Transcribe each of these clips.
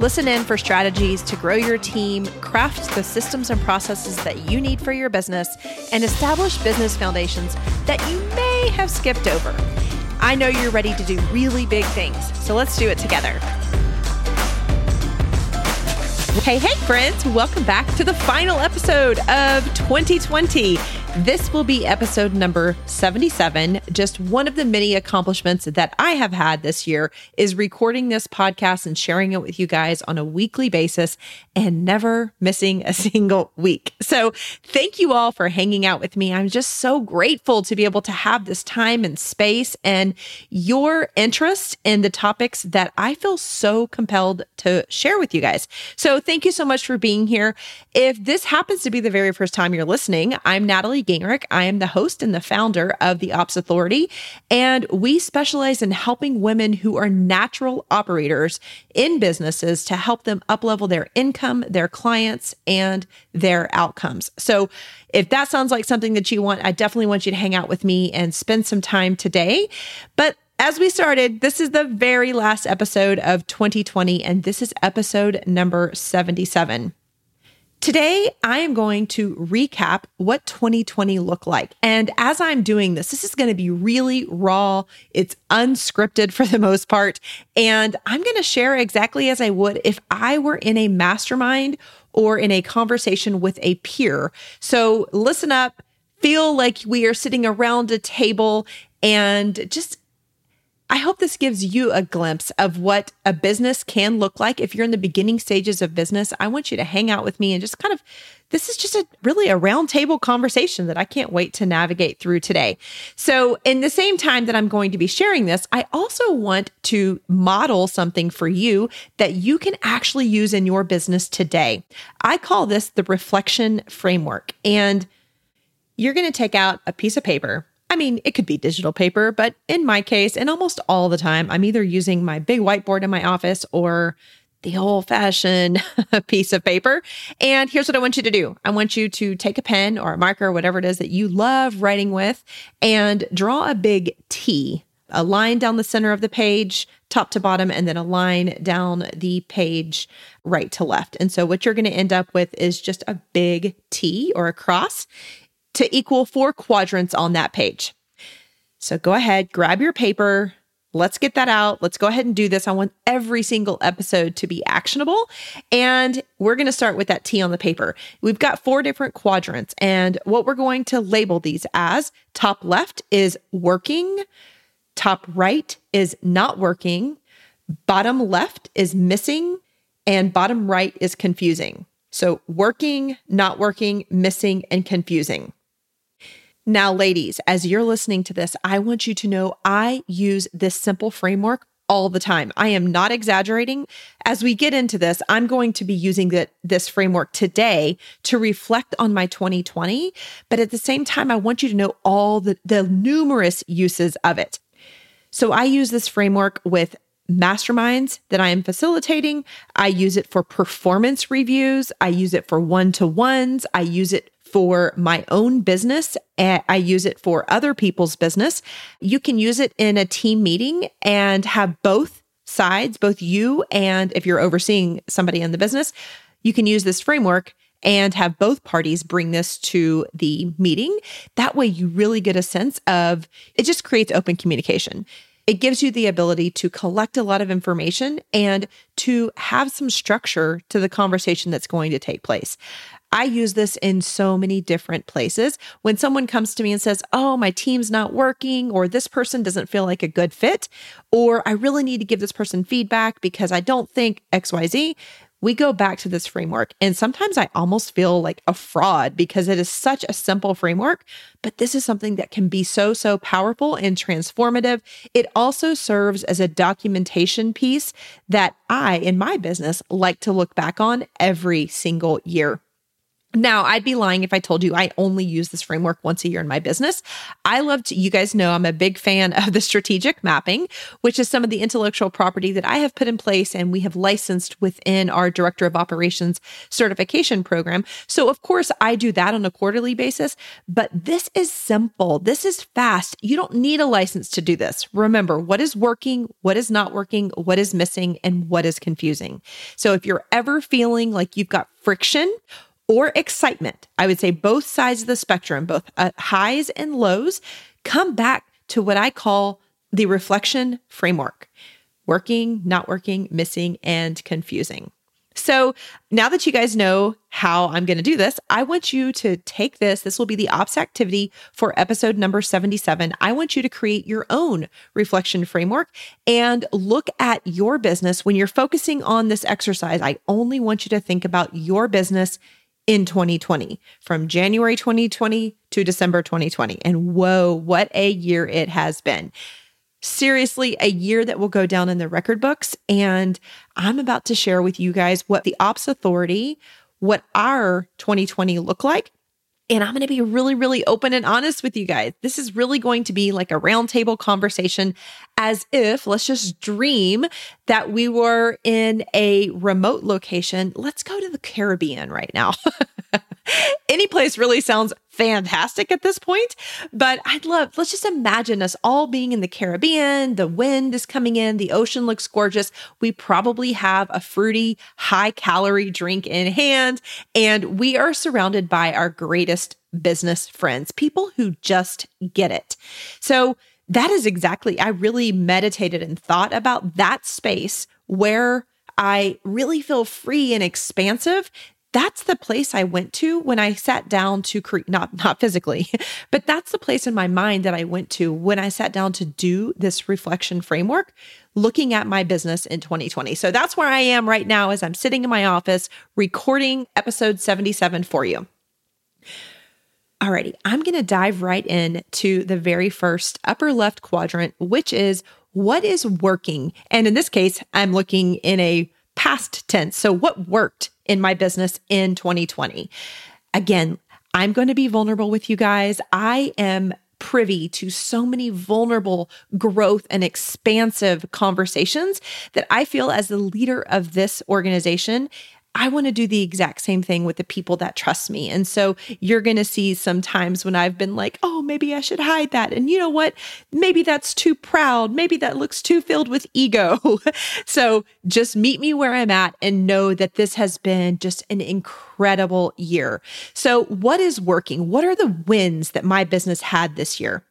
Listen in for strategies to grow your team, craft the systems and processes that you need for your business, and establish business foundations that you may have skipped over. I know you're ready to do really big things, so let's do it together. Hey, hey, friends, welcome back to the final episode of 2020. This will be episode number 77. Just one of the many accomplishments that I have had this year is recording this podcast and sharing it with you guys on a weekly basis and never missing a single week. So, thank you all for hanging out with me. I'm just so grateful to be able to have this time and space and your interest in the topics that I feel so compelled to share with you guys. So, thank you so much for being here. If this happens to be the very first time you're listening, I'm Natalie Gingrich. I am the host and the founder of the Ops Authority, and we specialize in helping women who are natural operators in businesses to help them uplevel their income, their clients, and their outcomes. So, if that sounds like something that you want, I definitely want you to hang out with me and spend some time today. But as we started, this is the very last episode of 2020, and this is episode number 77. Today, I am going to recap what 2020 looked like. And as I'm doing this, this is going to be really raw. It's unscripted for the most part. And I'm going to share exactly as I would if I were in a mastermind or in a conversation with a peer. So listen up, feel like we are sitting around a table and just I hope this gives you a glimpse of what a business can look like. If you're in the beginning stages of business, I want you to hang out with me and just kind of, this is just a really a roundtable conversation that I can't wait to navigate through today. So, in the same time that I'm going to be sharing this, I also want to model something for you that you can actually use in your business today. I call this the reflection framework. And you're going to take out a piece of paper I mean, it could be digital paper, but in my case, and almost all the time, I'm either using my big whiteboard in my office or the old fashioned piece of paper. And here's what I want you to do I want you to take a pen or a marker, or whatever it is that you love writing with, and draw a big T, a line down the center of the page, top to bottom, and then a line down the page right to left. And so what you're going to end up with is just a big T or a cross to equal four quadrants on that page. So go ahead, grab your paper. Let's get that out. Let's go ahead and do this. I want every single episode to be actionable. And we're going to start with that T on the paper. We've got four different quadrants. And what we're going to label these as top left is working, top right is not working, bottom left is missing, and bottom right is confusing. So working, not working, missing, and confusing. Now, ladies, as you're listening to this, I want you to know I use this simple framework all the time. I am not exaggerating. As we get into this, I'm going to be using the, this framework today to reflect on my 2020. But at the same time, I want you to know all the, the numerous uses of it. So I use this framework with masterminds that I am facilitating. I use it for performance reviews. I use it for one to ones. I use it for my own business. Eh, I use it for other people's business. You can use it in a team meeting and have both sides, both you and if you're overseeing somebody in the business, you can use this framework and have both parties bring this to the meeting. That way, you really get a sense of it, just creates open communication. It gives you the ability to collect a lot of information and to have some structure to the conversation that's going to take place. I use this in so many different places. When someone comes to me and says, Oh, my team's not working, or this person doesn't feel like a good fit, or I really need to give this person feedback because I don't think XYZ, we go back to this framework. And sometimes I almost feel like a fraud because it is such a simple framework, but this is something that can be so, so powerful and transformative. It also serves as a documentation piece that I, in my business, like to look back on every single year. Now, I'd be lying if I told you I only use this framework once a year in my business. I love to, you guys know I'm a big fan of the strategic mapping, which is some of the intellectual property that I have put in place and we have licensed within our Director of Operations certification program. So, of course, I do that on a quarterly basis, but this is simple. This is fast. You don't need a license to do this. Remember what is working, what is not working, what is missing, and what is confusing. So, if you're ever feeling like you've got friction, or excitement. I would say both sides of the spectrum, both uh, highs and lows, come back to what I call the reflection framework working, not working, missing, and confusing. So now that you guys know how I'm going to do this, I want you to take this. This will be the ops activity for episode number 77. I want you to create your own reflection framework and look at your business. When you're focusing on this exercise, I only want you to think about your business in 2020 from January 2020 to December 2020. And whoa, what a year it has been. Seriously, a year that will go down in the record books. And I'm about to share with you guys what the Ops Authority, what our 2020 looked like. And I'm going to be really, really open and honest with you guys. This is really going to be like a roundtable conversation as if, let's just dream that we were in a remote location. Let's go to the Caribbean right now. Any place really sounds fantastic at this point, but I'd love, let's just imagine us all being in the Caribbean. The wind is coming in, the ocean looks gorgeous. We probably have a fruity, high calorie drink in hand, and we are surrounded by our greatest business friends, people who just get it. So, that is exactly, I really meditated and thought about that space where I really feel free and expansive that's the place I went to when I sat down to create, not, not physically, but that's the place in my mind that I went to when I sat down to do this reflection framework, looking at my business in 2020. So that's where I am right now as I'm sitting in my office recording episode 77 for you. Alrighty, I'm going to dive right in to the very first upper left quadrant, which is what is working. And in this case, I'm looking in a past tense. So, what worked in my business in 2020? Again, I'm going to be vulnerable with you guys. I am privy to so many vulnerable growth and expansive conversations that I feel as the leader of this organization I want to do the exact same thing with the people that trust me. And so you're going to see sometimes when I've been like, oh, maybe I should hide that. And you know what? Maybe that's too proud. Maybe that looks too filled with ego. so just meet me where I'm at and know that this has been just an incredible year. So, what is working? What are the wins that my business had this year?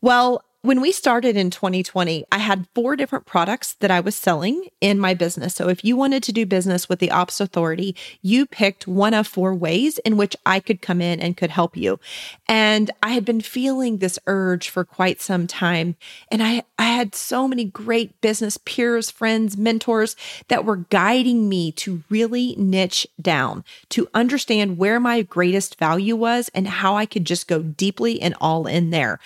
Well, when we started in 2020, I had four different products that I was selling in my business. So if you wanted to do business with the Ops Authority, you picked one of four ways in which I could come in and could help you. And I had been feeling this urge for quite some time. And I, I had so many great business peers, friends, mentors that were guiding me to really niche down, to understand where my greatest value was and how I could just go deeply and all in there.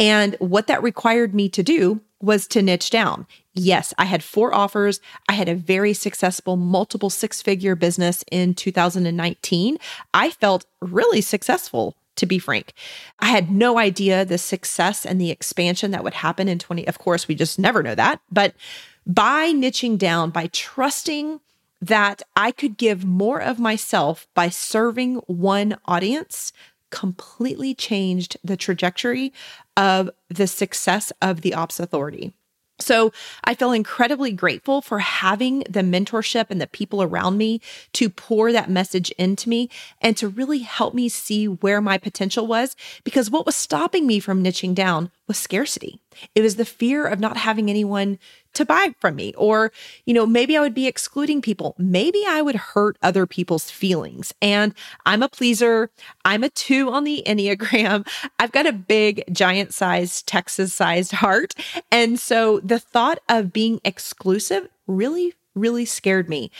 And what that required me to do was to niche down. Yes, I had four offers. I had a very successful multiple six figure business in 2019. I felt really successful to be frank. I had no idea the success and the expansion that would happen in 20. Of course, we just never know that. But by niching down, by trusting that I could give more of myself by serving one audience, completely changed the trajectory of the success of the Ops Authority. So I feel incredibly grateful for having the mentorship and the people around me to pour that message into me and to really help me see where my potential was. Because what was stopping me from niching down was scarcity. It was the fear of not having anyone to buy from me. Or, you know, maybe I would be excluding people. Maybe I would hurt other people's feelings. And I'm a pleaser. I'm a two on the Enneagram. I've got a big, giant sized, Texas sized heart. And so the thought of being exclusive really really scared me.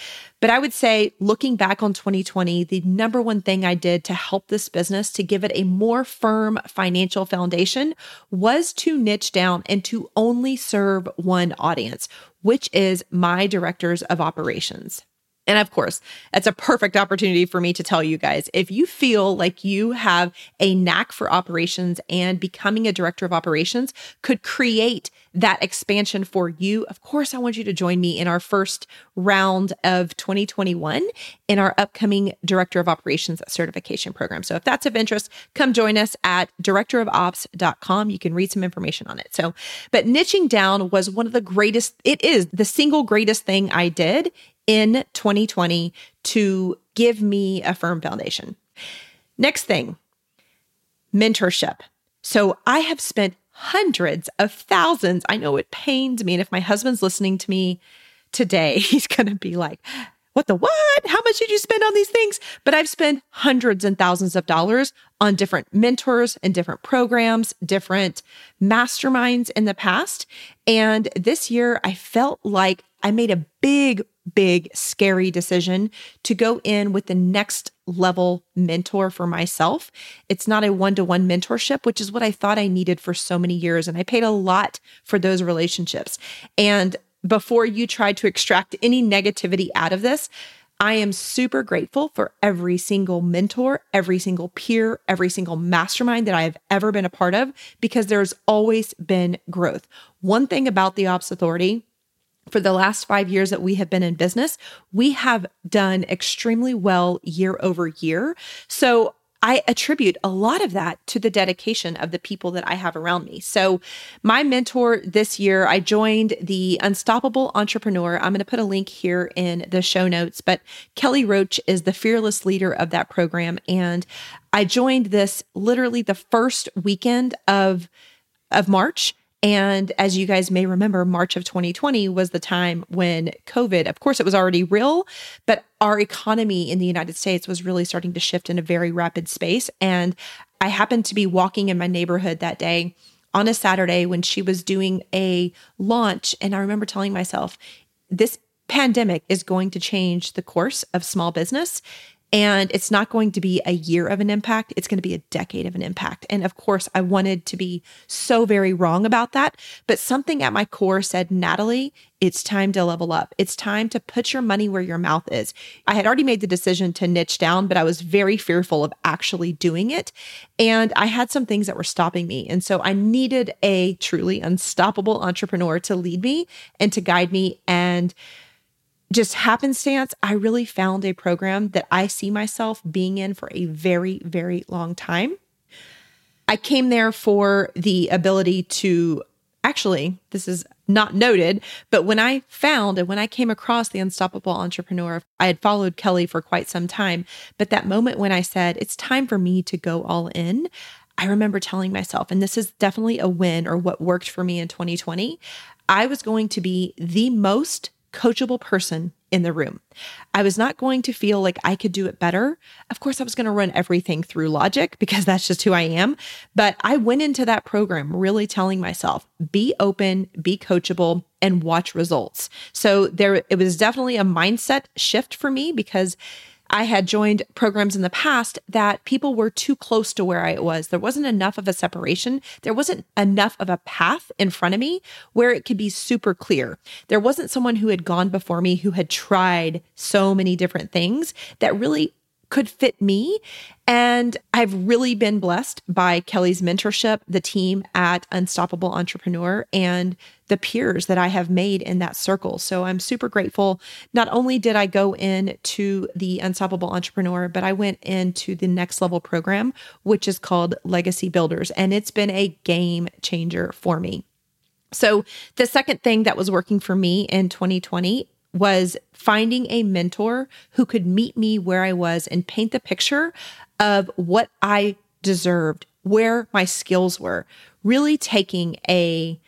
But I would say, looking back on 2020, the number one thing I did to help this business to give it a more firm financial foundation was to niche down and to only serve one audience, which is my directors of operations. And of course, that's a perfect opportunity for me to tell you guys if you feel like you have a knack for operations and becoming a director of operations could create that expansion for you, of course, I want you to join me in our first round of 2021 in our upcoming Director of Operations certification program. So if that's of interest, come join us at directorofops.com. You can read some information on it. So, but niching down was one of the greatest, it is the single greatest thing I did in 2020 to give me a firm foundation. Next thing, mentorship. So I have spent hundreds of thousands. I know it pains me. And if my husband's listening to me today, he's going to be like, what the what? How much did you spend on these things? But I've spent hundreds and thousands of dollars on different mentors and different programs, different masterminds in the past. And this year, I felt like I made a big, big, scary decision to go in with the next level mentor for myself. It's not a one to one mentorship, which is what I thought I needed for so many years. And I paid a lot for those relationships. And before you try to extract any negativity out of this, I am super grateful for every single mentor, every single peer, every single mastermind that I have ever been a part of because there's always been growth. One thing about the Ops Authority for the last five years that we have been in business, we have done extremely well year over year. So I attribute a lot of that to the dedication of the people that I have around me. So, my mentor this year, I joined the Unstoppable Entrepreneur. I'm going to put a link here in the show notes, but Kelly Roach is the fearless leader of that program. And I joined this literally the first weekend of, of March. And as you guys may remember, March of 2020 was the time when COVID, of course, it was already real, but our economy in the United States was really starting to shift in a very rapid space. And I happened to be walking in my neighborhood that day on a Saturday when she was doing a launch. And I remember telling myself, this pandemic is going to change the course of small business. And it's not going to be a year of an impact. It's going to be a decade of an impact. And of course, I wanted to be so very wrong about that. But something at my core said, Natalie, it's time to level up. It's time to put your money where your mouth is. I had already made the decision to niche down, but I was very fearful of actually doing it. And I had some things that were stopping me. And so I needed a truly unstoppable entrepreneur to lead me and to guide me. And just happenstance, I really found a program that I see myself being in for a very, very long time. I came there for the ability to actually, this is not noted, but when I found and when I came across the Unstoppable Entrepreneur, I had followed Kelly for quite some time. But that moment when I said, it's time for me to go all in, I remember telling myself, and this is definitely a win or what worked for me in 2020, I was going to be the most coachable person in the room. I was not going to feel like I could do it better. Of course, I was going to run everything through logic because that's just who I am. But I went into that program really telling myself, be open, be coachable, and watch results. So there, it was definitely a mindset shift for me because I had joined programs in the past that people were too close to where I was. There wasn't enough of a separation. There wasn't enough of a path in front of me where it could be super clear. There wasn't someone who had gone before me who had tried so many different things that really could fit me. And I've really been blessed by Kelly's mentorship, the team at Unstoppable Entrepreneur, and the peers that I have made in that circle. So I'm super grateful. Not only did I go into the Unstoppable Entrepreneur, but I went into the next level program, which is called Legacy Builders. And it's been a game changer for me. So, the second thing that was working for me in 2020 was finding a mentor who could meet me where I was and paint the picture of what I deserved, where my skills were, really taking a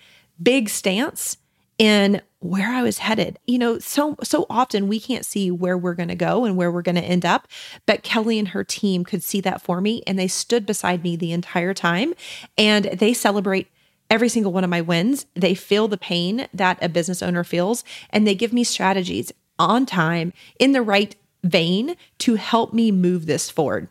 big stance in where I was headed. You know, so so often we can't see where we're going to go and where we're going to end up, but Kelly and her team could see that for me and they stood beside me the entire time and they celebrate every single one of my wins. They feel the pain that a business owner feels, and they give me strategies on time in the right vein to help me move this forward.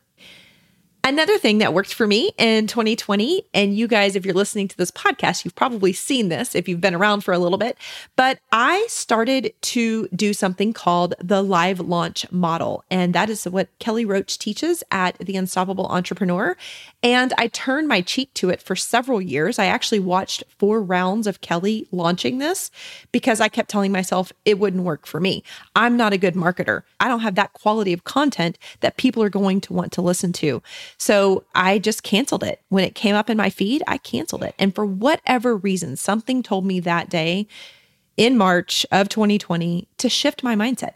Another thing that worked for me in 2020, and you guys, if you're listening to this podcast, you've probably seen this if you've been around for a little bit, but I started to do something called the live launch model. And that is what Kelly Roach teaches at The Unstoppable Entrepreneur. And I turned my cheek to it for several years. I actually watched four rounds of Kelly launching this because I kept telling myself it wouldn't work for me. I'm not a good marketer. I don't have that quality of content that people are going to want to listen to. So I just canceled it. When it came up in my feed, I canceled it. And for whatever reason, something told me that day in March of 2020 to shift my mindset.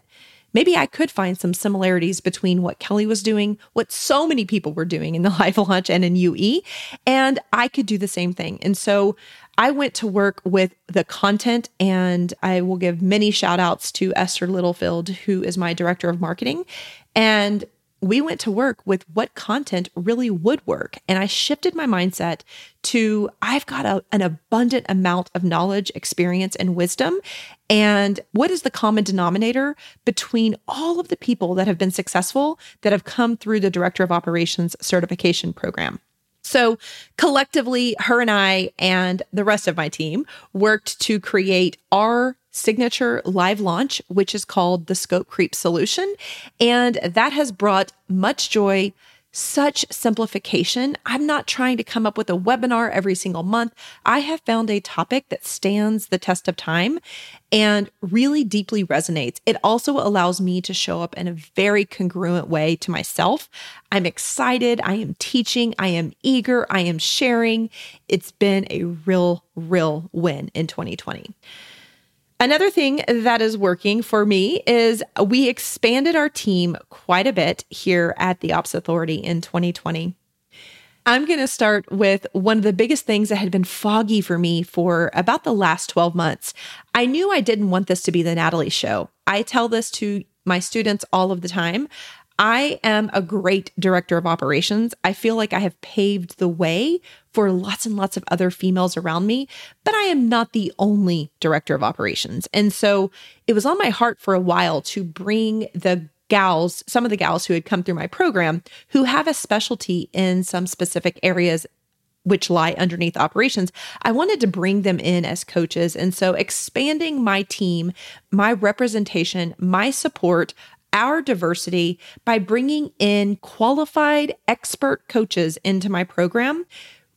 Maybe I could find some similarities between what Kelly was doing, what so many people were doing in the live launch and in UE, and I could do the same thing. And so I went to work with the content, and I will give many shout outs to Esther Littlefield, who is my director of marketing. And we went to work with what content really would work. And I shifted my mindset to I've got a, an abundant amount of knowledge, experience, and wisdom. And what is the common denominator between all of the people that have been successful that have come through the Director of Operations certification program? So collectively, her and I and the rest of my team worked to create our signature live launch, which is called the Scope Creep Solution. And that has brought much joy, such simplification. I'm not trying to come up with a webinar every single month. I have found a topic that stands the test of time and really deeply resonates. It also allows me to show up in a very congruent way to myself. I'm excited. I am teaching. I am eager. I am sharing. It's been a real, real win in 2020. Another thing that is working for me is we expanded our team quite a bit here at the Ops Authority in 2020. I'm going to start with one of the biggest things that had been foggy for me for about the last 12 months. I knew I didn't want this to be the Natalie show. I tell this to my students all of the time. I am a great director of operations. I feel like I have paved the way for lots and lots of other females around me, but I am not the only director of operations. And so it was on my heart for a while to bring the gals, some of the gals who had come through my program who have a specialty in some specific areas which lie underneath operations, I wanted to bring them in as coaches. And so expanding my team, my representation, my support our diversity by bringing in qualified expert coaches into my program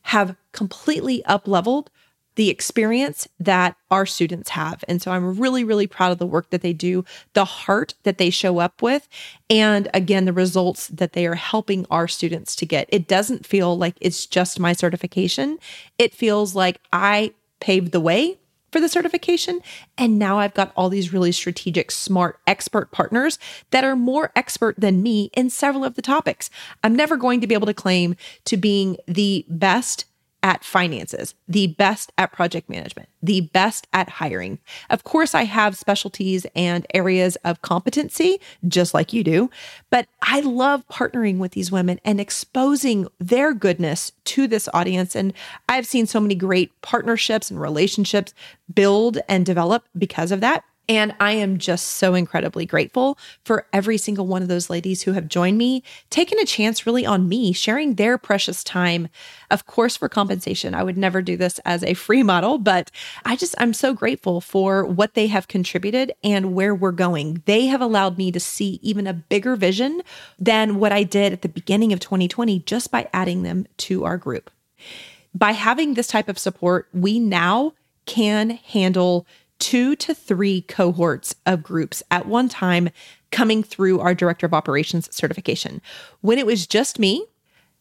have completely up leveled the experience that our students have. And so I'm really, really proud of the work that they do, the heart that they show up with, and again, the results that they are helping our students to get. It doesn't feel like it's just my certification. It feels like I paved the way for the certification. And now I've got all these really strategic, smart, expert partners that are more expert than me in several of the topics. I'm never going to be able to claim to being the best at finances, the best at project management, the best at hiring. Of course, I have specialties and areas of competency, just like you do, but I love partnering with these women and exposing their goodness to this audience. And I've seen so many great partnerships and relationships build and develop because of that. And I am just so incredibly grateful for every single one of those ladies who have joined me, taken a chance really on me, sharing their precious time, of course, for compensation. I would never do this as a free model, but I just, I'm so grateful for what they have contributed and where we're going. They have allowed me to see even a bigger vision than what I did at the beginning of 2020 just by adding them to our group. By having this type of support, we now can handle two to three cohorts of groups at one time coming through our director of operations certification. When it was just me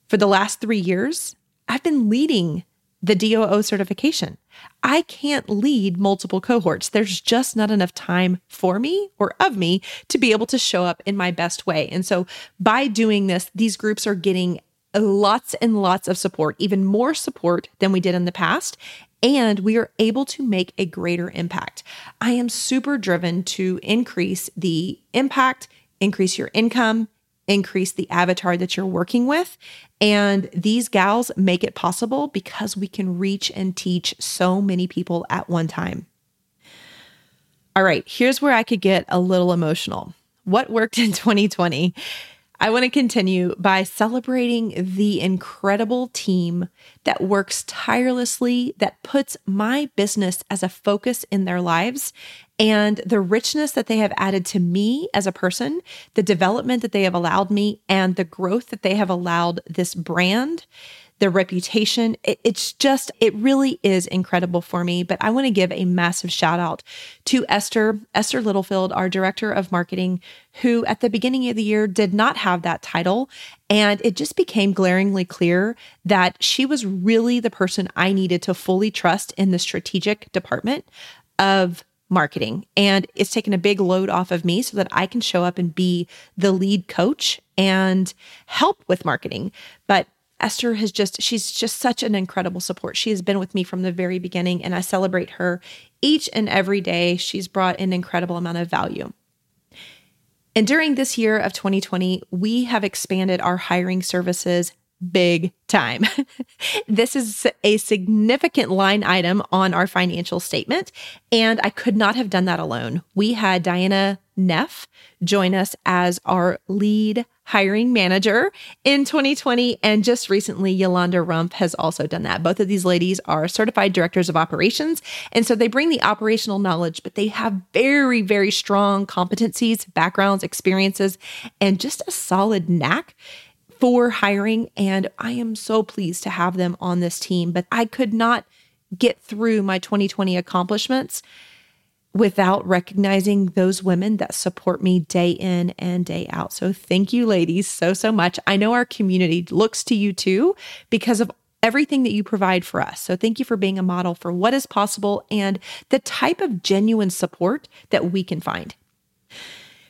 for the last three years, I've been leading the DOO certification. I can't lead multiple cohorts. There's just not enough time for me or of me to be able to show up in my best way. And so by doing this, these groups are getting lots and lots of support, even more support than we did in the past and we are able to make a greater impact. I am super driven to increase the impact, increase your income, increase the avatar that you're working with. And these gals make it possible because we can reach and teach so many people at one time. All right, here's where I could get a little emotional. What worked in 2020? I want to continue by celebrating the incredible team that works tirelessly, that puts my business as a focus in their lives, and the richness that they have added to me as a person, the development that they have allowed me, and the growth that they have allowed this brand their reputation. It, it's just, it really is incredible for me. But I want to give a massive shout out to Esther, Esther Littlefield, our director of marketing, who at the beginning of the year did not have that title. And it just became glaringly clear that she was really the person I needed to fully trust in the strategic department of marketing. And it's taken a big load off of me so that I can show up and be the lead coach and help with marketing. But Esther has just, she's just such an incredible support. She has been with me from the very beginning, and I celebrate her each and every day. She's brought an incredible amount of value. And during this year of 2020, we have expanded our hiring services big time. this is a significant line item on our financial statement, and I could not have done that alone. We had Diana Neff join us as our lead hiring manager in 2020. And just recently, Yolanda Rump has also done that. Both of these ladies are certified directors of operations. And so they bring the operational knowledge, but they have very, very strong competencies, backgrounds, experiences, and just a solid knack for hiring. And I am so pleased to have them on this team. But I could not get through my 2020 accomplishments without recognizing those women that support me day in and day out. So thank you, ladies, so, so much. I know our community looks to you too because of everything that you provide for us. So thank you for being a model for what is possible and the type of genuine support that we can find.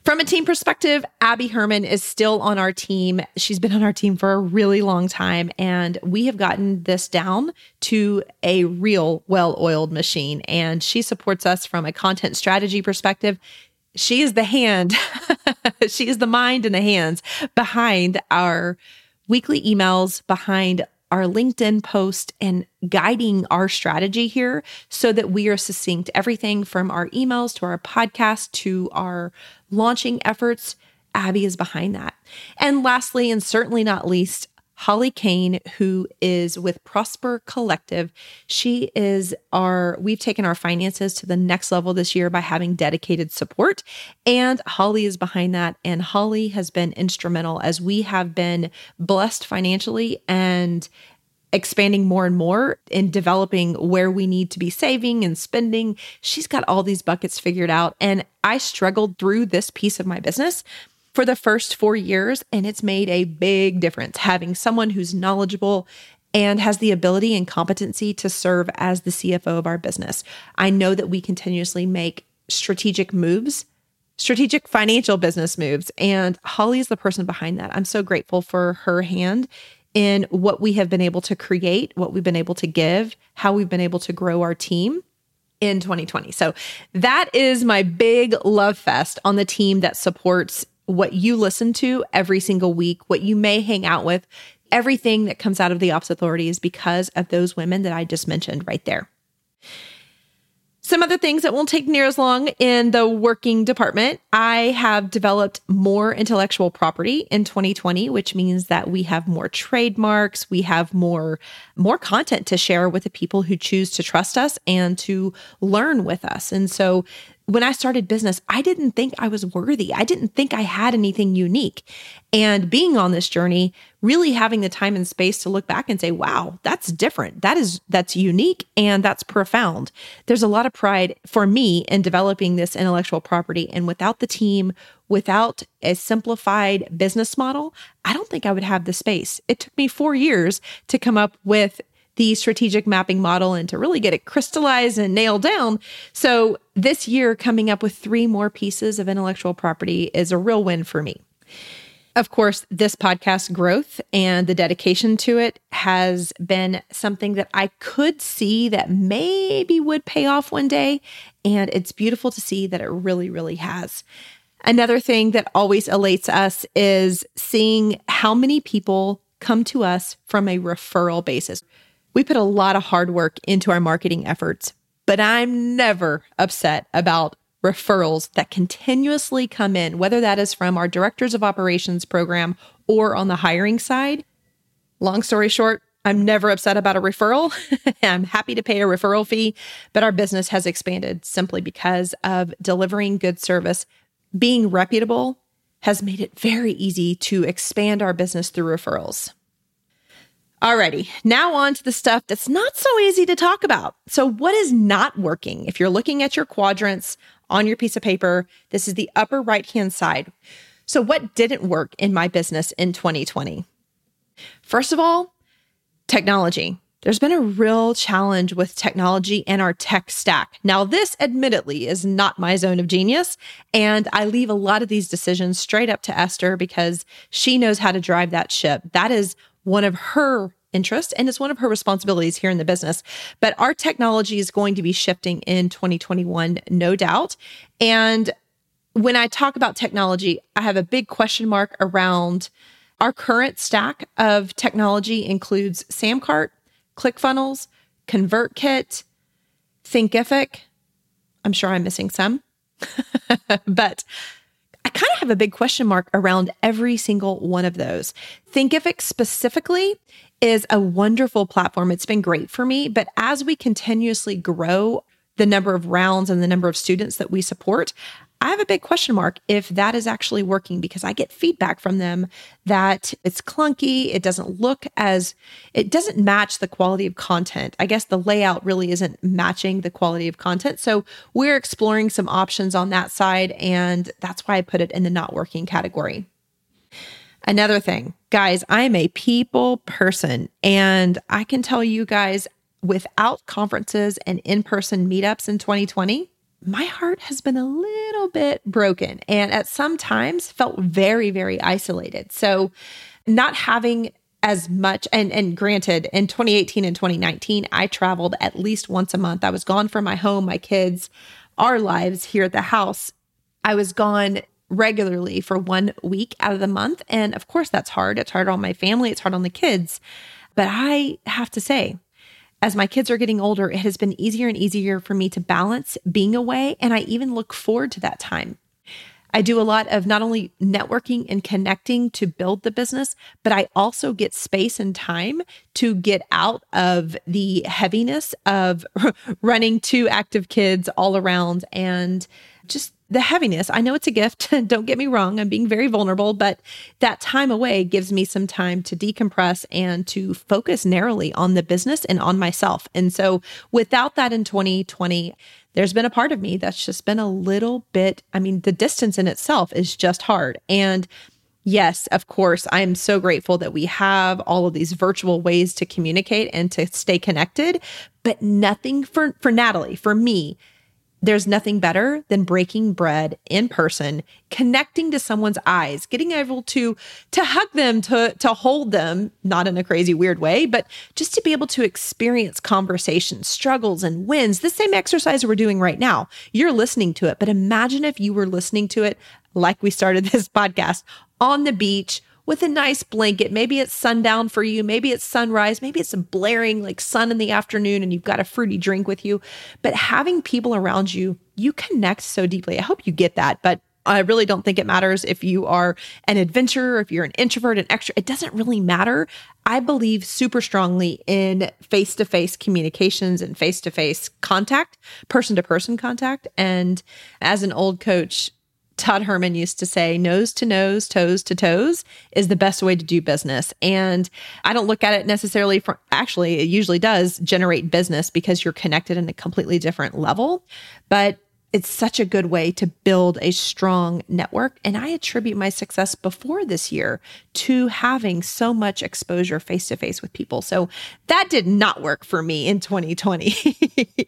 From a team perspective, Abby Herman is still on our team. She's been on our team for a really long time, and we have gotten this down to a real well oiled machine. And she supports us from a content strategy perspective. She is the hand, she is the mind and the hands behind our weekly emails, behind our LinkedIn post and guiding our strategy here so that we are succinct. Everything from our emails to our podcast to our launching efforts, Abby is behind that. And lastly, and certainly not least, Holly Kane, who is with Prosper Collective. She is our, we've taken our finances to the next level this year by having dedicated support. And Holly is behind that. And Holly has been instrumental as we have been blessed financially and expanding more and more in developing where we need to be saving and spending. She's got all these buckets figured out. And I struggled through this piece of my business for the first four years, and it's made a big difference having someone who's knowledgeable and has the ability and competency to serve as the CFO of our business. I know that we continuously make strategic moves, strategic financial business moves, and Holly is the person behind that. I'm so grateful for her hand in what we have been able to create, what we've been able to give, how we've been able to grow our team in 2020. So that is my big love fest on the team that supports what you listen to every single week, what you may hang out with, everything that comes out of the Ops Authority is because of those women that I just mentioned right there. Some other things that won't take near as long in the working department. I have developed more intellectual property in 2020, which means that we have more trademarks, we have more more content to share with the people who choose to trust us and to learn with us. And so when I started business, I didn't think I was worthy. I didn't think I had anything unique. And being on this journey, really having the time and space to look back and say, wow, that's different. That is, that's unique and that's profound. There's a lot of pride for me in developing this intellectual property. And without the team, without a simplified business model, I don't think I would have the space. It took me four years to come up with the strategic mapping model and to really get it crystallized and nailed down. So, this year, coming up with three more pieces of intellectual property is a real win for me. Of course, this podcast growth and the dedication to it has been something that I could see that maybe would pay off one day. And it's beautiful to see that it really, really has. Another thing that always elates us is seeing how many people come to us from a referral basis. We put a lot of hard work into our marketing efforts, but I'm never upset about referrals that continuously come in, whether that is from our directors of operations program or on the hiring side. Long story short, I'm never upset about a referral. I'm happy to pay a referral fee, but our business has expanded simply because of delivering good service. Being reputable has made it very easy to expand our business through referrals. Alrighty, now on to the stuff that's not so easy to talk about. So, what is not working? If you're looking at your quadrants on your piece of paper, this is the upper right hand side. So, what didn't work in my business in 2020? First of all, technology. There's been a real challenge with technology and our tech stack. Now, this admittedly is not my zone of genius, and I leave a lot of these decisions straight up to Esther because she knows how to drive that ship. That is one of her interests and it's one of her responsibilities here in the business. But our technology is going to be shifting in 2021, no doubt. And when I talk about technology, I have a big question mark around our current stack of technology includes Samcart, ClickFunnels, ConvertKit, Thinkific. I'm sure I'm missing some, but I kind of have a big question mark around every single one of those. Thinkific specifically is a wonderful platform. It's been great for me, but as we continuously grow the number of rounds and the number of students that we support, I have a big question mark if that is actually working because I get feedback from them that it's clunky. It doesn't look as, it doesn't match the quality of content. I guess the layout really isn't matching the quality of content. So we're exploring some options on that side. And that's why I put it in the not working category. Another thing, guys, I am a people person. And I can tell you guys, without conferences and in person meetups in 2020, my heart has been a little bit broken and at some times felt very, very isolated. So, not having as much and and granted in 2018 and 2019 I traveled at least once a month. I was gone from my home, my kids, our lives here at the house. I was gone regularly for one week out of the month and of course that's hard. It's hard on my family, it's hard on the kids. But I have to say, as my kids are getting older, it has been easier and easier for me to balance being away. And I even look forward to that time. I do a lot of not only networking and connecting to build the business, but I also get space and time to get out of the heaviness of running two active kids all around and just the heaviness. I know it's a gift. Don't get me wrong. I'm being very vulnerable, but that time away gives me some time to decompress and to focus narrowly on the business and on myself. And so without that in 2020, there's been a part of me that's just been a little bit, I mean, the distance in itself is just hard. And Yes, of course. I am so grateful that we have all of these virtual ways to communicate and to stay connected, but nothing for for Natalie, for me, there's nothing better than breaking bread in person, connecting to someone's eyes, getting able to to hug them, to to hold them, not in a crazy weird way, but just to be able to experience conversations, struggles and wins. The same exercise we're doing right now. You're listening to it, but imagine if you were listening to it like we started this podcast on the beach with a nice blanket. Maybe it's sundown for you. Maybe it's sunrise. Maybe it's a blaring like sun in the afternoon and you've got a fruity drink with you. But having people around you, you connect so deeply. I hope you get that. But I really don't think it matters if you are an adventurer, if you're an introvert, an extra. It doesn't really matter. I believe super strongly in face to face communications and face to face contact, person to person contact. And as an old coach, Todd Herman used to say, nose to nose, toes to toes is the best way to do business. And I don't look at it necessarily from actually, it usually does generate business because you're connected in a completely different level. But it's such a good way to build a strong network. And I attribute my success before this year to having so much exposure face to face with people. So that did not work for me in 2020.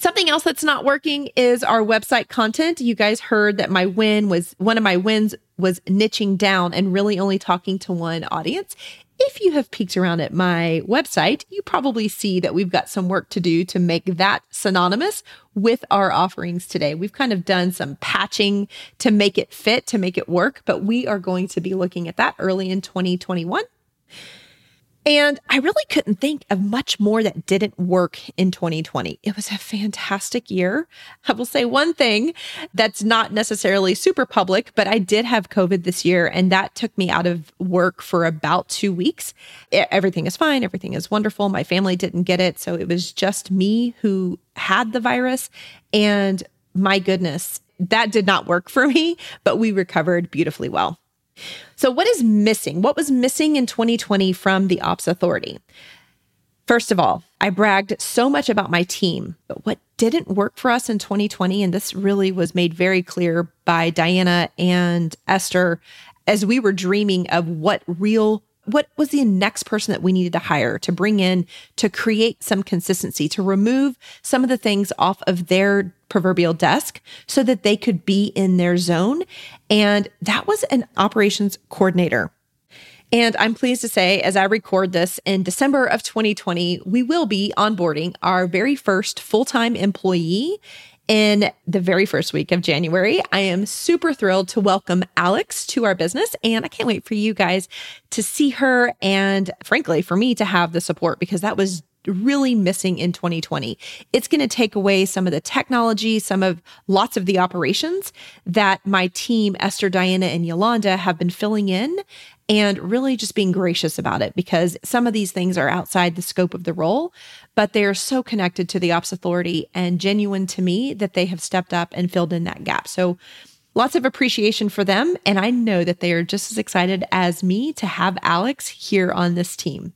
Something else that's not working is our website content. You guys heard that my win was one of my wins was niching down and really only talking to one audience. If you have peeked around at my website, you probably see that we've got some work to do to make that synonymous with our offerings today. We've kind of done some patching to make it fit, to make it work, but we are going to be looking at that early in 2021. And I really couldn't think of much more that didn't work in 2020. It was a fantastic year. I will say one thing that's not necessarily super public, but I did have COVID this year, and that took me out of work for about two weeks. Everything is fine. Everything is wonderful. My family didn't get it. So it was just me who had the virus. And my goodness, that did not work for me, but we recovered beautifully well. So, what is missing? What was missing in 2020 from the Ops Authority? First of all, I bragged so much about my team, but what didn't work for us in 2020, and this really was made very clear by Diana and Esther as we were dreaming of what real what was the next person that we needed to hire to bring in to create some consistency, to remove some of the things off of their proverbial desk so that they could be in their zone. And that was an operations coordinator. And I'm pleased to say, as I record this in December of 2020, we will be onboarding our very first full time employee in the very first week of January. I am super thrilled to welcome Alex to our business, and I can't wait for you guys to see her and, frankly, for me to have the support because that was really missing in 2020. It's going to take away some of the technology, some of lots of the operations that my team, Esther, Diana, and Yolanda, have been filling in and really just being gracious about it because some of these things are outside the scope of the role, but they are so connected to the ops authority and genuine to me that they have stepped up and filled in that gap. So lots of appreciation for them. And I know that they are just as excited as me to have Alex here on this team.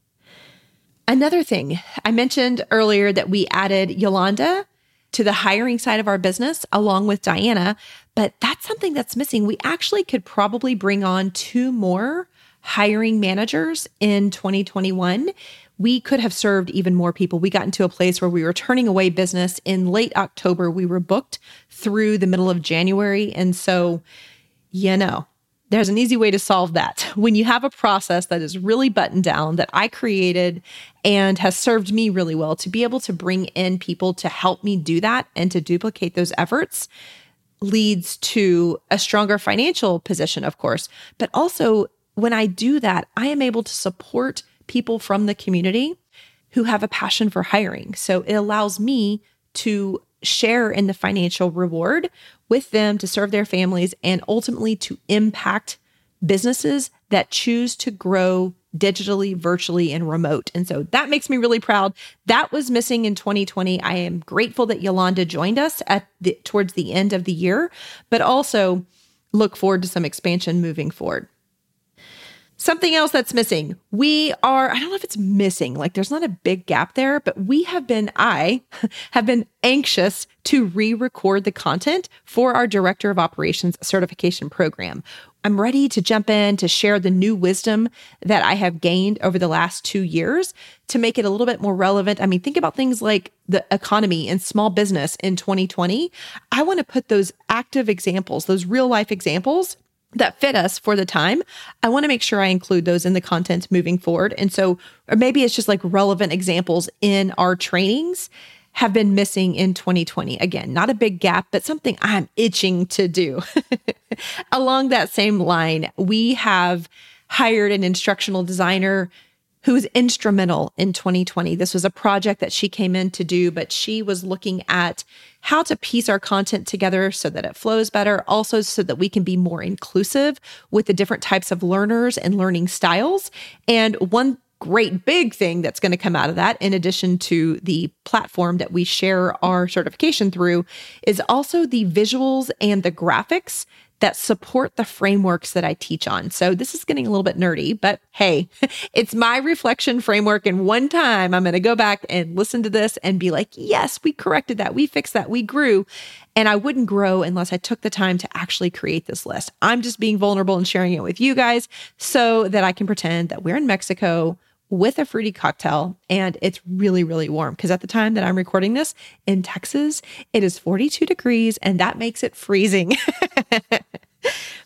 Another thing, I mentioned earlier that we added Yolanda to the hiring side of our business along with Diana, but that's something that's missing. We actually could probably bring on two more hiring managers in 2021. We could have served even more people. We got into a place where we were turning away business in late October. We were booked through the middle of January. And so, you know, there's an easy way to solve that. When you have a process that is really buttoned down, that I created and has served me really well, to be able to bring in people to help me do that and to duplicate those efforts leads to a stronger financial position, of course. But also, when I do that, I am able to support people from the community who have a passion for hiring. So it allows me to share in the financial reward with them to serve their families and ultimately to impact businesses that choose to grow digitally, virtually, and remote. And so that makes me really proud. That was missing in 2020. I am grateful that Yolanda joined us at the, towards the end of the year, but also look forward to some expansion moving forward. Something else that's missing. We are, I don't know if it's missing, like there's not a big gap there, but we have been, I have been anxious to re record the content for our Director of Operations certification program. I'm ready to jump in to share the new wisdom that I have gained over the last two years to make it a little bit more relevant. I mean, think about things like the economy and small business in 2020. I want to put those active examples, those real life examples that fit us for the time, I want to make sure I include those in the content moving forward. And so, or maybe it's just like relevant examples in our trainings have been missing in 2020. Again, not a big gap, but something I'm itching to do. Along that same line, we have hired an instructional designer who was instrumental in 2020. This was a project that she came in to do, but she was looking at how to piece our content together so that it flows better, also so that we can be more inclusive with the different types of learners and learning styles. And one great big thing that's going to come out of that, in addition to the platform that we share our certification through, is also the visuals and the graphics that support the frameworks that I teach on. So this is getting a little bit nerdy, but hey, it's my reflection framework. And one time I'm going to go back and listen to this and be like, yes, we corrected that. We fixed that. We grew. And I wouldn't grow unless I took the time to actually create this list. I'm just being vulnerable and sharing it with you guys so that I can pretend that we're in Mexico with a fruity cocktail and it's really really warm. Because at the time that I'm recording this in Texas it is 42 degrees and that makes it freezing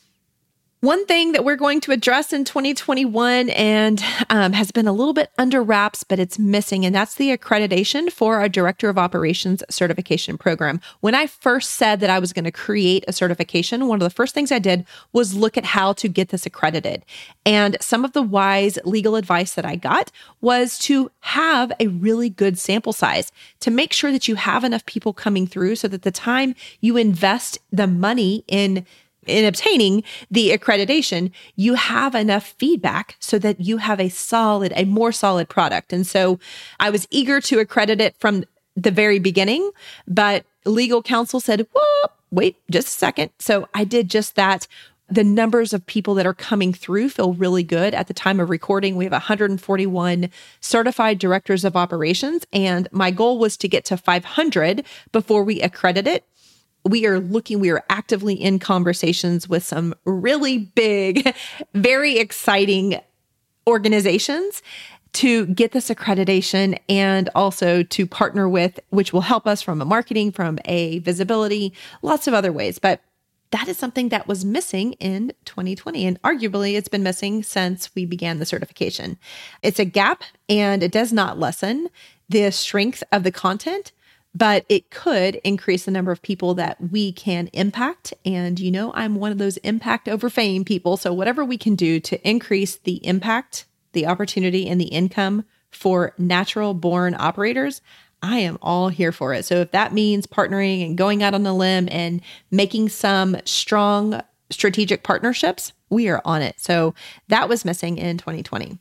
One thing that we're going to address in 2021 and um, has been a little bit under wraps, but it's missing, and that's the accreditation for our Director of Operations certification program. When I first said that I was going to create a certification, one of the first things I did was look at how to get this accredited. And some of the wise legal advice that I got was to have a really good sample size to make sure that you have enough people coming through so that the time you invest the money in in obtaining the accreditation, you have enough feedback so that you have a solid, a more solid product. And so I was eager to accredit it from the very beginning, but legal counsel said, well, wait just a second. So I did just that. The numbers of people that are coming through feel really good. At the time of recording, we have 141 certified directors of operations, and my goal was to get to 500 before we accredit it we are looking, we are actively in conversations with some really big, very exciting organizations to get this accreditation and also to partner with, which will help us from a marketing, from a visibility, lots of other ways. But that is something that was missing in 2020. And arguably, it's been missing since we began the certification. It's a gap and it does not lessen the strength of the content, but it could increase the number of people that we can impact. And you know, I'm one of those impact over fame people. So, whatever we can do to increase the impact, the opportunity, and the income for natural born operators, I am all here for it. So, if that means partnering and going out on a limb and making some strong strategic partnerships, we are on it. So, that was missing in 2020.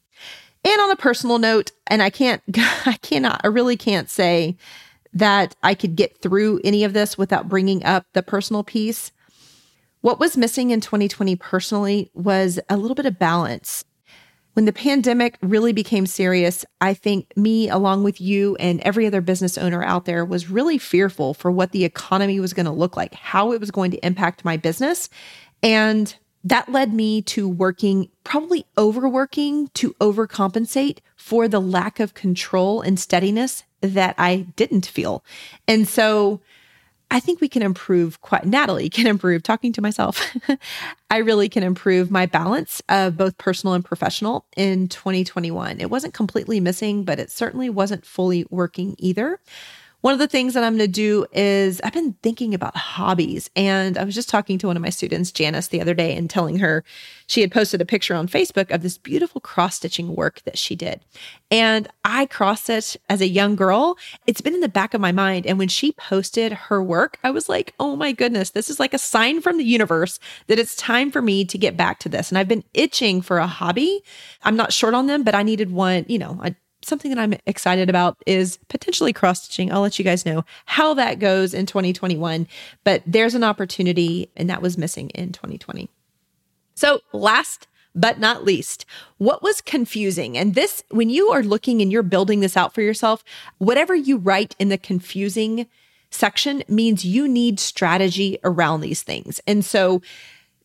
And on a personal note, and I can't, I cannot, I really can't say that I could get through any of this without bringing up the personal piece. What was missing in 2020 personally was a little bit of balance. When the pandemic really became serious, I think me, along with you and every other business owner out there, was really fearful for what the economy was going to look like, how it was going to impact my business. And that led me to working, probably overworking to overcompensate for the lack of control and steadiness that I didn't feel. And so I think we can improve quite, Natalie can improve, talking to myself. I really can improve my balance of both personal and professional in 2021. It wasn't completely missing, but it certainly wasn't fully working either. One of the things that I'm going to do is I've been thinking about hobbies. And I was just talking to one of my students, Janice, the other day and telling her she had posted a picture on Facebook of this beautiful cross stitching work that she did. And I cross stitch as a young girl. It's been in the back of my mind. And when she posted her work, I was like, oh my goodness, this is like a sign from the universe that it's time for me to get back to this. And I've been itching for a hobby. I'm not short on them, but I needed one, you know, I something that I'm excited about is potentially cross stitching. I'll let you guys know how that goes in 2021, but there's an opportunity and that was missing in 2020. So, last but not least, what was confusing? And this, when you are looking and you're building this out for yourself, whatever you write in the confusing section means you need strategy around these things. And so,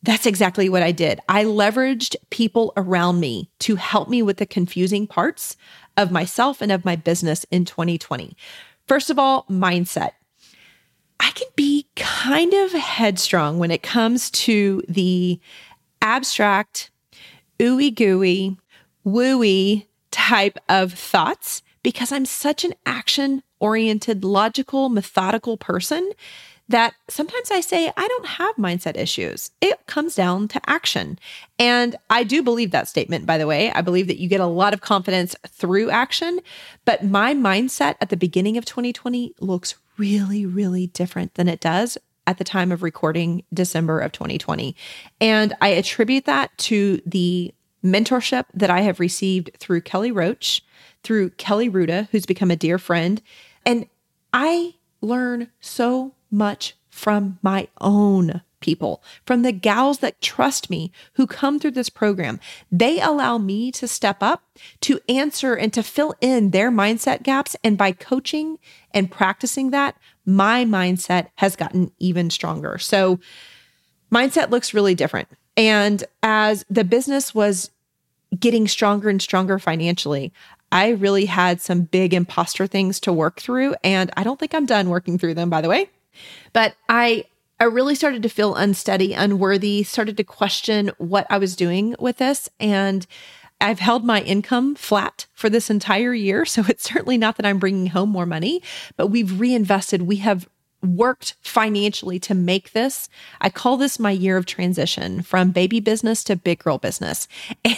that's exactly what I did. I leveraged people around me to help me with the confusing parts of myself and of my business in 2020. First of all, mindset. I can be kind of headstrong when it comes to the abstract, ooey gooey, wooey type of thoughts because I'm such an action oriented, logical, methodical person that sometimes I say, I don't have mindset issues. It comes down to action. And I do believe that statement, by the way. I believe that you get a lot of confidence through action. But my mindset at the beginning of 2020 looks really, really different than it does at the time of recording December of 2020. And I attribute that to the mentorship that I have received through Kelly Roach, through Kelly Ruda, who's become a dear friend. And I learn so much from my own people, from the gals that trust me who come through this program. They allow me to step up to answer and to fill in their mindset gaps. And by coaching and practicing that, my mindset has gotten even stronger. So, mindset looks really different. And as the business was getting stronger and stronger financially, I really had some big imposter things to work through. And I don't think I'm done working through them, by the way. But I I really started to feel unsteady, unworthy, started to question what I was doing with this. And I've held my income flat for this entire year. So it's certainly not that I'm bringing home more money, but we've reinvested. We have worked financially to make this. I call this my year of transition from baby business to big girl business.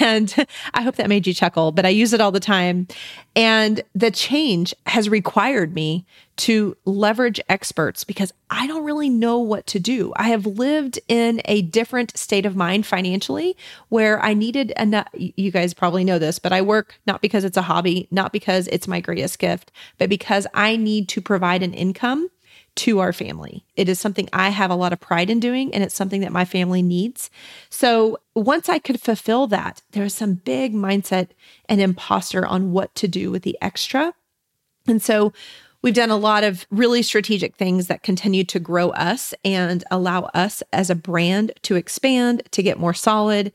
And I hope that made you chuckle, but I use it all the time. And the change has required me to leverage experts because I don't really know what to do. I have lived in a different state of mind financially where I needed enough. You guys probably know this, but I work not because it's a hobby, not because it's my greatest gift, but because I need to provide an income to our family. It is something I have a lot of pride in doing, and it's something that my family needs. So once I could fulfill that, there was some big mindset and imposter on what to do with the extra. And so we've done a lot of really strategic things that continue to grow us and allow us as a brand to expand, to get more solid,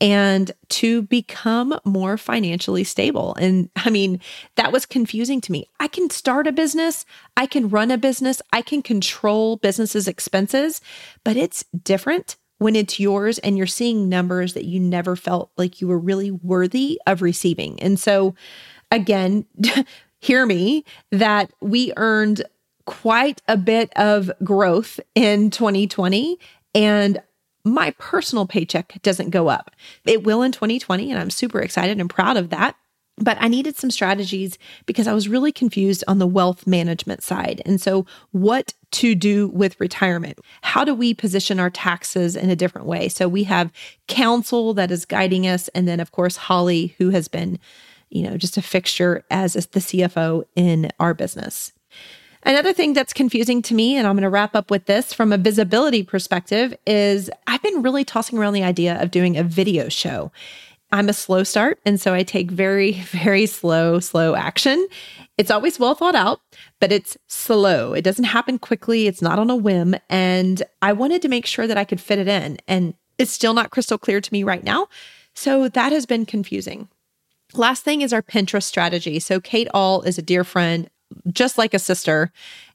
and to become more financially stable. And I mean, that was confusing to me. I can start a business, I can run a business, I can control business's expenses, but it's different when it's yours and you're seeing numbers that you never felt like you were really worthy of receiving. And so, again, hear me that we earned quite a bit of growth in 2020. And my personal paycheck doesn't go up. It will in 2020, and I'm super excited and proud of that. But I needed some strategies because I was really confused on the wealth management side. And so, what to do with retirement? How do we position our taxes in a different way? So, we have counsel that is guiding us. And then, of course, Holly, who has been, you know, just a fixture as the CFO in our business. Another thing that's confusing to me, and I'm going to wrap up with this from a visibility perspective, is I've been really tossing around the idea of doing a video show. I'm a slow start, and so I take very, very slow, slow action. It's always well thought out, but it's slow. It doesn't happen quickly, it's not on a whim. And I wanted to make sure that I could fit it in. And it's still not crystal clear to me right now. So that has been confusing. Last thing is our Pinterest strategy. So, Kate Ahl is a dear friend just like a sister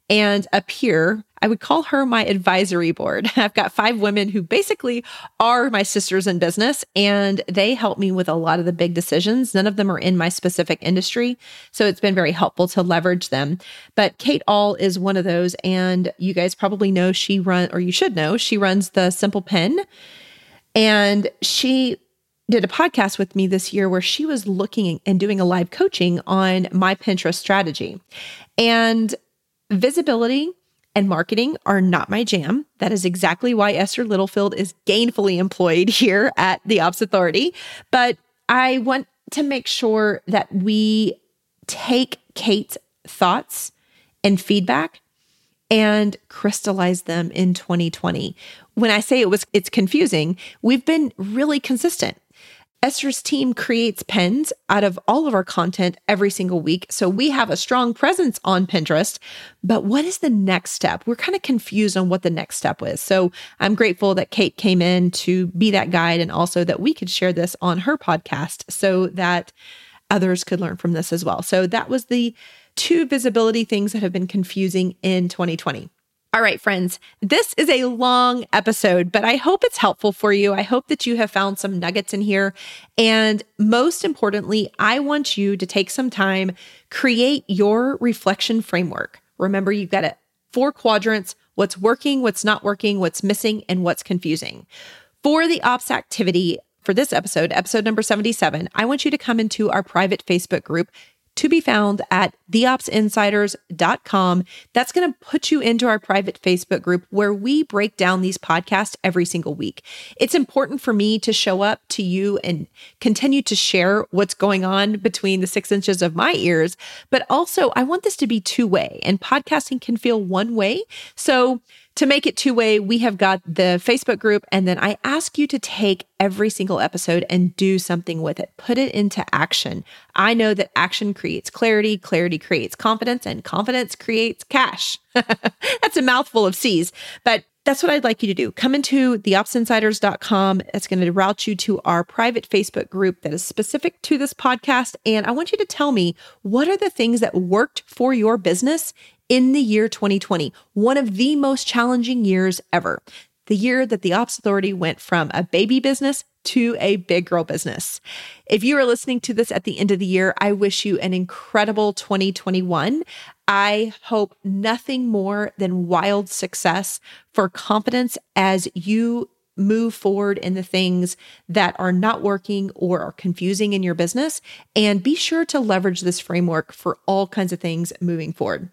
and a peer. I would call her my advisory board. I've got five women who basically are my sisters in business, and they help me with a lot of the big decisions. None of them are in my specific industry. So it's been very helpful to leverage them. But Kate Ahl is one of those. And you guys probably know she run, or you should know, she runs the Simple Pin. And she did a podcast with me this year where she was looking and doing a live coaching on my Pinterest strategy. And visibility and marketing are not my jam. That is exactly why Esther Littlefield is gainfully employed here at the Ops Authority. But I want to make sure that we take Kate's thoughts and feedback and crystallize them in 2020. When I say it was it's confusing, we've been really consistent. Esther's team creates pins out of all of our content every single week. So we have a strong presence on Pinterest. But what is the next step? We're kind of confused on what the next step is. So I'm grateful that Kate came in to be that guide and also that we could share this on her podcast so that others could learn from this as well. So that was the two visibility things that have been confusing in 2020. All right, friends, this is a long episode, but I hope it's helpful for you. I hope that you have found some nuggets in here. And most importantly, I want you to take some time, create your reflection framework. Remember, you've got it four quadrants what's working, what's not working, what's missing, and what's confusing. For the ops activity, for this episode, episode number 77, I want you to come into our private Facebook group to be found at theopsinsiders.com. That's going to put you into our private Facebook group where we break down these podcasts every single week. It's important for me to show up to you and continue to share what's going on between the six inches of my ears, but also I want this to be two way and podcasting can feel one way. So to make it two way, we have got the Facebook group, and then I ask you to take every single episode and do something with it. Put it into action. I know that action creates clarity, clarity creates confidence, and confidence creates cash. That's a mouthful of C's, but that's what I'd like you to do. Come into theopsinsiders.com. It's going to route you to our private Facebook group that is specific to this podcast. And I want you to tell me what are the things that worked for your business in the year 2020, one of the most challenging years ever. The year that the Ops Authority went from a baby business to a big girl business. If you are listening to this at the end of the year, I wish you an incredible 2021. I hope nothing more than wild success for confidence as you move forward in the things that are not working or are confusing in your business. And be sure to leverage this framework for all kinds of things moving forward.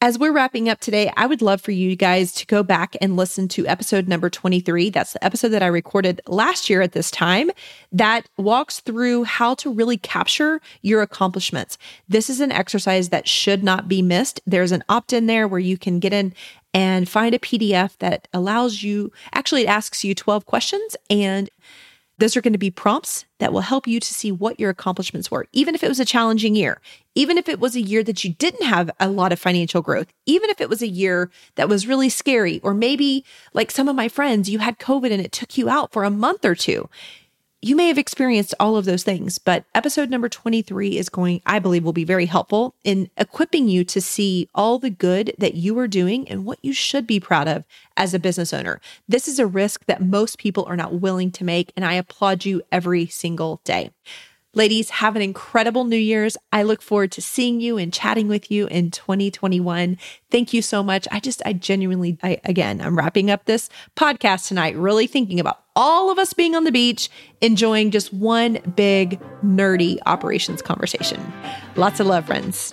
As we're wrapping up today, I would love for you guys to go back and listen to episode number 23. That's the episode that I recorded last year at this time that walks through how to really capture your accomplishments. This is an exercise that should not be missed. There's an opt in there where you can get in and find a PDF that allows you, actually, it asks you 12 questions and those are going to be prompts that will help you to see what your accomplishments were, even if it was a challenging year, even if it was a year that you didn't have a lot of financial growth, even if it was a year that was really scary, or maybe like some of my friends, you had COVID and it took you out for a month or two you may have experienced all of those things, but episode number 23 is going, I believe, will be very helpful in equipping you to see all the good that you are doing and what you should be proud of as a business owner. This is a risk that most people are not willing to make, and I applaud you every single day. Ladies, have an incredible New Year's. I look forward to seeing you and chatting with you in 2021. Thank you so much. I just, I genuinely, I, again, I'm wrapping up this podcast tonight, really thinking about all of us being on the beach, enjoying just one big nerdy operations conversation. Lots of love, friends.